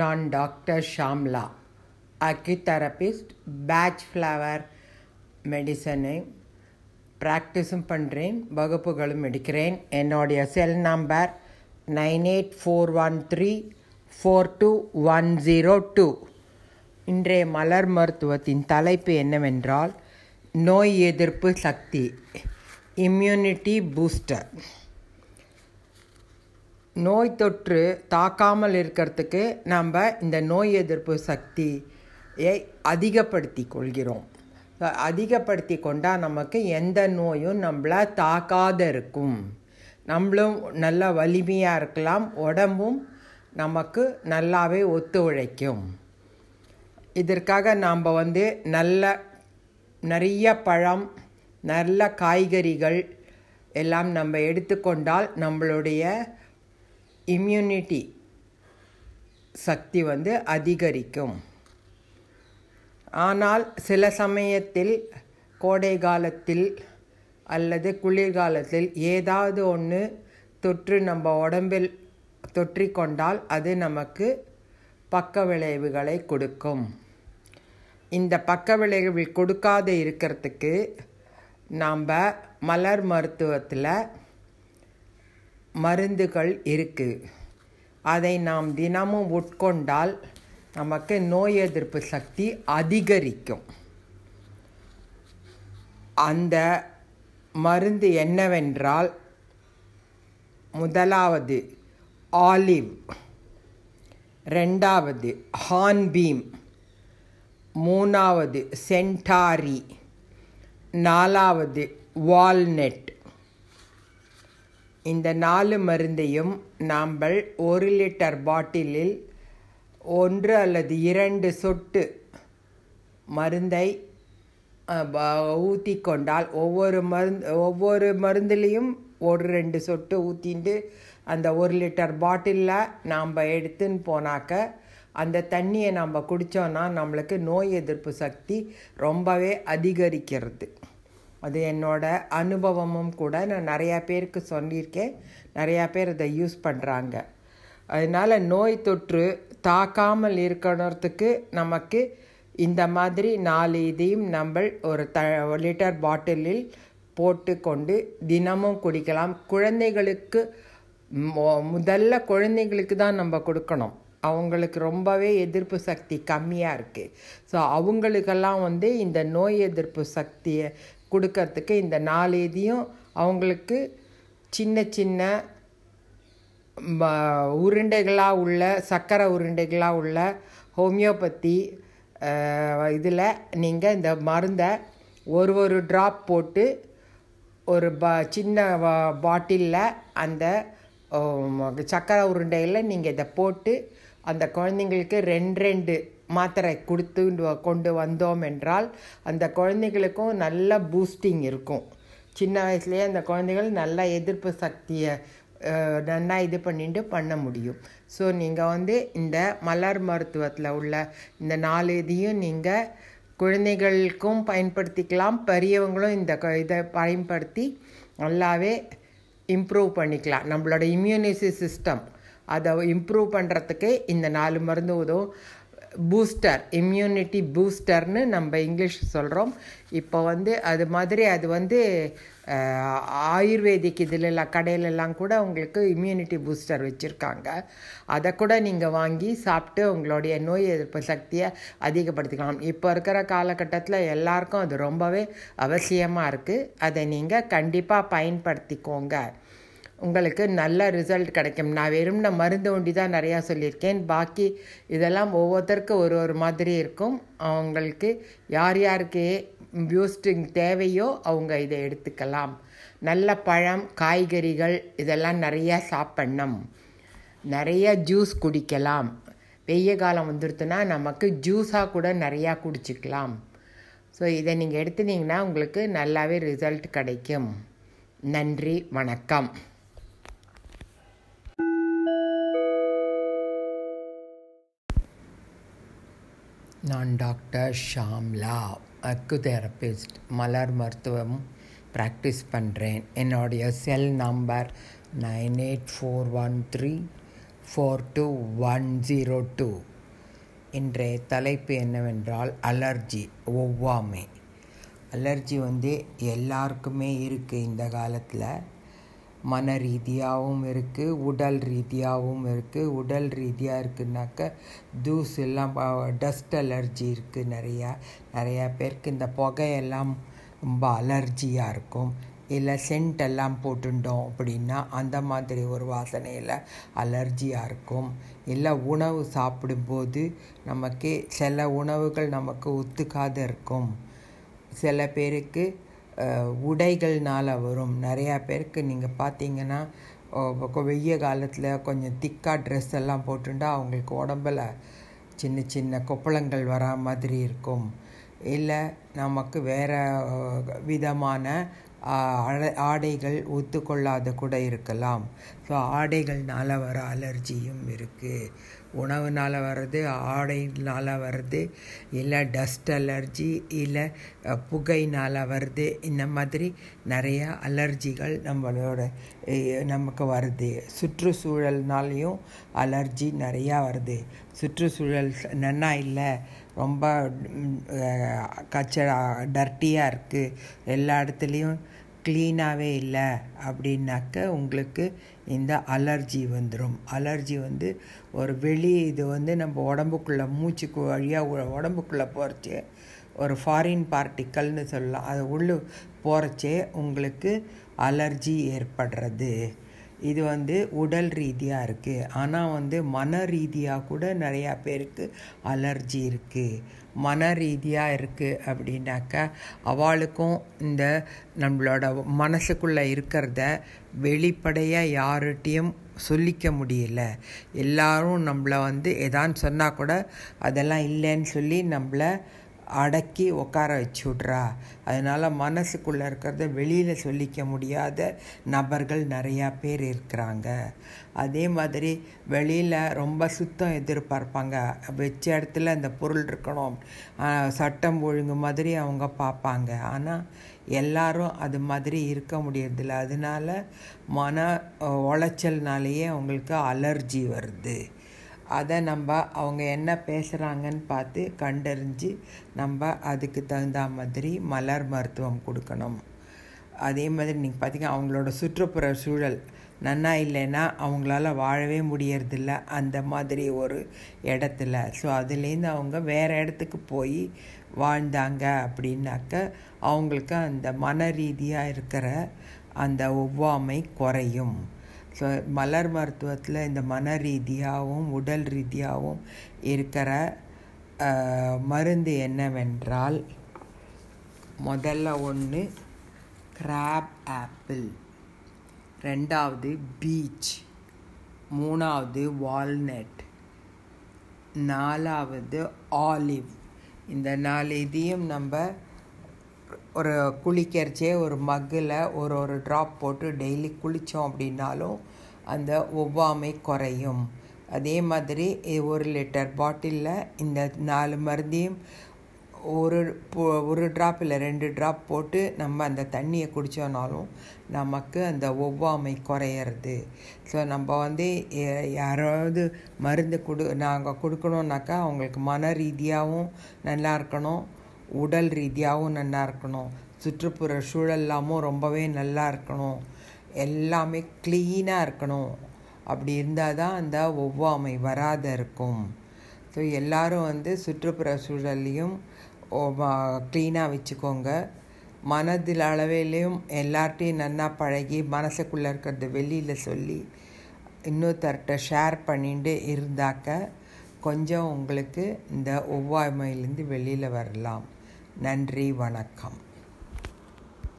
நான் doctor Shamla acutherapist Bach flower மெடிசனை ப்ராக்டிஸும் பண்ணுறேன் வகுப்புகளும் எடுக்கிறேன். என்னுடைய cell number nine eight four one three four two one zero two. இன்றைய மலர் மருத்துவத்தின் தலைப்பு என்னவென்றால் நோய் எதிர்ப்பு சக்தி இம்யூனிட்டி பூஸ்டர் நோய் தொற்று தாக்காமல் இருக்கிறதுக்கு நம்ம இந்த நோய் எதிர்ப்பு சக்தியை அதிகப்படுத்தி கொள்கிறோம். அதிகப்படுத்தி கொண்டால் நமக்கு எந்த நோயும் நம்மளை தாக்காத இருக்கும். நம்மளும் நல்ல வலிமையாக இருக்கலாம். உடம்பும் நமக்கு நல்லாவே ஒத்துழைக்கும் இதற்காக நாம் வந்து நல்ல நிறைய பழம் நல்ல காய்கறிகள் எல்லாம் நம்ம எடுத்துக்கொண்டால் நம்மளுடைய இம்யூனிட்டி சக்தி வந்து அதிகரிக்கும். ஆனால் சில சமயத்தில் கோடை காலத்தில் அல்லது குளிர்காலத்தில் ஏதாவது ஒன்று தொற்று நம்ம உடம்பில் தொற்றிக்கொண்டால் அது நமக்கு பக்க விளைவுகளை கொடுக்கும். இந்த பக்க விளைவுகள் கொடுக்காத இருக்கிறதுக்கு நாம் மலர் மருத்துவத்தில் மருந்துகள் இருக்குது அதை நாம் தினமும் உட்கொண்டால் நமக்கு நோய் எதிர்ப்பு சக்தி அதிகரிக்கும். அந்த மருந்து என்னவென்றால் முதலாவது ஆலிவ் ரெண்டாவது ஹான்பீம் மூணாவது சென்டாரி நாலாவது வால்நெட். இந்த நாலு மருந்தையும் நாம் ஒரு லிட்டர் பாட்டிலில் ஒன்று அல்லது இரண்டு சொட்டு மருந்தை ஊற்றி கொண்டால் ஒவ்வொரு மருந்து ஒவ்வொரு மருந்துலேயும் ஒரு ரெண்டு சொட்டு ஊற்றிட்டு அந்த ஒரு லிட்டர் பாட்டிலில் நாம் எடுத்துன்னு போனாக்க அந்த தண்ணியை நம்ம குடித்தோன்னா நம்மளுக்கு நோய் எதிர்ப்பு சக்தி ரொம்பவே அதிகரிக்கிறது. அது என்னோட அனுபவமும் கூட நான் நிறையா பேருக்கு சொல்லியிருக்கேன். நிறையா பேர் இதை யூஸ் பண்ணுறாங்க அதனால் நோய் தொற்று தாக்காமல் இருக்கணுறதுக்கு நமக்கு இந்த மாதிரி நாலு இதையும் நம்ம ஒரு த லிட்டர் பாட்டிலில் போட்டு கொண்டு தினமும் குடிக்கலாம். குழந்தைகளுக்கு முதல்ல குழந்தைங்களுக்கு தான் நம்ம கொடுக்கணும். அவங்களுக்கு ரொம்பவே எதிர்ப்பு சக்தி கம்மியாக இருக்குது ஸோ அவங்களுக்கெல்லாம் வந்து இந்த நோய் எதிர்ப்பு சக்தியை கொடுக்கறதுக்கு இந்த நாலு இதையும் அவங்களுக்கு சின்ன சின்ன உருண்டைகளாக உள்ள சர்க்கரை உருண்டைகளாக உள்ள ஹோமியோபதி இதில் நீங்கள் இந்த மருந்தை ஒரு ஒரு ட்ராப் போட்டு ஒரு ப சின்ன பாட்டிலில் அந்த சர்க்கரை உருண்டையில் நீங்கள் இதை போட்டு அந்த குழந்தைங்களுக்கு ரெண்டு ரெண்டு மாத்திரை கொடுத்து கொண்டு வந்தோம் என்றால் அந்த குழந்தைகளுக்கும் நல்ல பூஸ்டிங் இருக்கும். சின்ன வயசுலேயே அந்த குழந்தைகள் நல்ல எதிர்ப்பு சக்தியை நல்லா இது பண்ணிட்டு பண்ண முடியும். ஸோ நீங்கள் வந்து இந்த மலர் மருத்துவத்தில் உள்ள இந்த நாலு இதையும் நீங்கள் குழந்தைகளுக்கும் பயன்படுத்திக்கலாம் பெரியவங்களும் இந்த இதை பயன்படுத்தி நல்லாவே இம்ப்ரூவ் பண்ணிக்கலாம். நம்மளோட இம்யூனிசி சிஸ்டம் அதை இம்ப்ரூவ் பண்ணுறதுக்கு இந்த நாலு மருந்து உதவும். பூஸ்டர் இம்யூனிட்டி பூஸ்டர்னு நம்ம இங்கிலீஷ் சொல்கிறோம் இப்போ வந்து அது மாதிரி அது வந்து ஆயுர்வேதிக் இதிலெல்லாம் கடையிலெல்லாம் கூட உங்களுக்கு இம்யூனிட்டி பூஸ்டர் வச்சுருக்காங்க. அதை கூட நீங்கள் வாங்கி சாப்பிட்டு உங்களுடைய நோய் எதிர்ப்பு சக்தியை அதிகப்படுத்திக்கலாம். இப்போ இருக்கிற காலகட்டத்தில் எல்லாருக்கும் அது ரொம்பவே அவசியமாக இருக்குது அதை நீங்கள் கண்டிப்பாக பயன்படுத்திக்கோங்க. உங்களுக்கு நல்ல ரிசல்ட் கிடைக்கும். நான் வெறும்ன மருந்து ஒண்டி தான் நிறையா சொல்லியிருக்கேன். பாக்கி இதெல்லாம் ஒவ்வொருத்தருக்கும் ஒரு ஒரு மாதிரி இருக்கும். அவங்களுக்கு யார் யாருக்கு பூஸ்டிங் தேவையோ அவங்க இதை எடுத்துக்கலாம். நல்ல பழம் காய்கறிகள் இதெல்லாம் நிறையா சாப்பிட்ணும். நிறைய ஜூஸ் குடிக்கலாம். வெய்ய காலம் வந்துடுத்துன்னா நமக்கு ஜூஸாக கூட நிறையா குடிச்சிக்கலாம். ஸோ இதை நீங்கள் எடுத்துனீங்கன்னா உங்களுக்கு நல்லாவே ரிசல்ட் கிடைக்கும். நன்றி வணக்கம். நான் டாக்டர் ஷாம்லா. அக்குதெரபிஸ்ட் மலர் மருத்துவம் ப்ராக்டிஸ் பண்ணுறேன் என்னுடைய cell number nine eight four one three four two one zero two. இன்றைய தலைப்பு என்னவென்றால் அலர்ஜி. ஒவ்வாமை. அலர்ஜி வந்து எல்லாருக்குமே இருக்குது இந்த காலத்தில். மன ரீதியாகவும் இருக்குது உடல் ரீதியாகவும் இருக்குது உடல் ரீதியாக இருக்குனாக்க தூஸ் எல்லாம் டஸ்ட் அலர்ஜி இருக்குது நிறையா. நிறையா பேருக்கு இந்த புகையெல்லாம் ரொம்ப அலர்ஜியாக இருக்கும். இல்லை சென்ட் எல்லாம் போட்டுட்டோம் அப்படின்னா அந்த மாதிரி ஒரு வாசனையில் அலர்ஜியாக இருக்கும். இல்லை உணவு சாப்பிடும்போது நமக்கு சில உணவுகள் நமக்கு ஒத்துக்காது இருக்கும். சில பேருக்கு உடைகள்னால் வரும். நிறையா பேருக்கு நீங்கள் பார்த்தீங்கன்னா வெய்ய காலத்தில் கொஞ்சம் திக்காக ட்ரெஸ் எல்லாம் போட்டுட்டா அவங்களுக்கு உடம்பில் சின்ன சின்ன கொப்பளங்கள் வரா மாதிரி இருக்கும். இல்லை நமக்கு வேறு விதமான ஆடைகள் ஒத்துக்கொள்ளாத கூட இருக்கலாம். ஸோ ஆடைகள்னால் வர அலர்ஜியும் இருக்குது உணவுனால் வர்றது ஆடைனால் வருது இல்லை டஸ்ட் அலர்ஜி இல்லை புகைனால் வருது இந்த மாதிரி நிறையா அலர்ஜிகள் நம்மளோட நமக்கு வருது. சுற்றுச்சூழல்னாலேயும் அலர்ஜி நிறையா வருது. சுற்றுச்சூழல் நன்னா இல்லை ரொம்ப கச்ச டர்ட்டியாக இருக்குது எல்லா இடத்துலையும் க்ளீனாகவே இல்லை அப்படின்னாக்க உங்களுக்கு இந்த அலர்ஜி வந்துடும் அலர்ஜி வந்து ஒரு வெளி இது வந்து நம்ம உடம்புக்குள்ளே மூச்சுக்கு வழியாக உடம்புக்குள்ளே போகிறச்சே ஒரு ஃபாரின் பார்ட்டிக்கல்னு சொல்லலாம். அது உள்ளே போகிறச்சே உங்களுக்கு அலர்ஜி ஏற்படுறது. இது வந்து உடல் ரீதியாக இருக்குது ஆனால் வந்து மன ரீதியாக கூட நிறையா பேருக்கு அலர்ஜி இருக்குது மன ரீதியாக இருக்குது அப்படின்னாக்கா அவளுக்கும் இந்த நம்மளோட மனசுக்குள்ளே இருக்கிறத வெளிப்படையாக யார்கிட்டையும் சொல்லிக்க முடியல. எல்லாரும் நம்மளை வந்து எதான்னு சொன்னால் கூட அதெல்லாம் இல்லைன்னு சொல்லி நம்மளை அடக்கி உட்கார வச்சு விட்றா. அதனால் மனசுக்குள்ளே இருக்கிறத வெளியில் சொல்லிக்க முடியாத நபர்கள் நிறையா பேர் இருக்கிறாங்க. அதே மாதிரி வெளியில் ரொம்ப சுத்தம் எதிர்பார்ப்பாங்க. வச்ச இடத்துல அந்த பொருள் இருக்கணும். சட்டம் ஒழுங்கு மாதிரி அவங்க பார்ப்பாங்க. ஆனால் எல்லாரும் அது மாதிரி இருக்க முடியறதில்ல. அதனால மன உளைச்சல்னாலேயே அவங்களுக்கு அலர்ஜி வருது. அதை நம்ம அவங்க என்ன பேசுகிறாங்கன்னு பார்த்து கண்டறிஞ்சு நம்ம அதுக்கு தகுந்த மாதிரி மலர் மருத்துவம் கொடுக்கணும். அதே மாதிரி நீங்கள் பார்த்தீங்கன்னா அவங்களோட சுற்றுப்புற சூழல் நன்னா இல்லைன்னா அவங்களால வாழவே முடியறதில்ல அந்த மாதிரி ஒரு இடத்துல. ஸோ அதுலேருந்து அவங்க வேறு இடத்துக்கு போய் வாழ்ந்தாங்க அப்படின்னாக்க அவங்களுக்கு அந்த மன ரீதியாக இருக்கிற அந்த ஒவ்வாமை குறையும். ஸோ மலர் மருத்துவத்தில் இந்த மன ரீதியாகவும் உடல் ரீதியாகவும் இருக்கிற மருந்து என்னவென்றால் முதல்ல ஒன்று கிராப் ஆப்பிள் ரெண்டாவது பீச் மூணாவது வால்நட் நாலாவது ஆலிவ் இந்த நாலு இதையும் நம்ம ஒரு குளிக்கிறச்சே ஒரு மக்கில் ஒரு ஒரு ட்ராப் போட்டு டெய்லி குளித்தோம் அப்படின்னாலும் அந்த ஒவ்வாமை குறையும். அதே மாதிரி ஒரு லிட்டர் பாட்டிலில் இந்த நாலு மருந்தையும் ஒரு ஒரு ட்ராப் இல்லை ரெண்டு ட்ராப் போட்டு நம்ம அந்த தண்ணியை குடித்தோனாலும் நமக்கு அந்த ஒவ்வாமை குறையிறது. ஸோ நம்ம வந்து யாராவது மருந்து கொடு நாங்கள் கொடுக்கணுன்னாக்கா அவங்களுக்கு மன ரீதியாகவும் நல்லா இருக்கணும். உடல் ரீதியாகவும் நல்லா இருக்கணும். சுற்றுப்புற சூழல்லாமும் ரொம்பவே நல்லா இருக்கணும். எல்லாமே க்ளீனாக இருக்கணும். அப்படி இருந்தால் தான் அந்த ஒவ்வாமை வராத இருக்கும். ஸோ எல்லோரும் வந்து சுற்றுப்புற சூழல்லையும் க்ளீனாக வச்சுக்கோங்க. மனதில் அளவிலையும் எல்லார்ட்டையும் நல்லா பழகி மனசுக்குள்ளே இருக்கிறத வெளியில் சொல்லி இன்னொருத்தர்கிட்ட ஷேர் பண்ணிட்டு இருந்தாக்க கொஞ்சம் உங்களுக்கு இந்த ஒவ்வாமையிலேருந்து வெளியில் வரலாம். நன்றி வணக்கம்.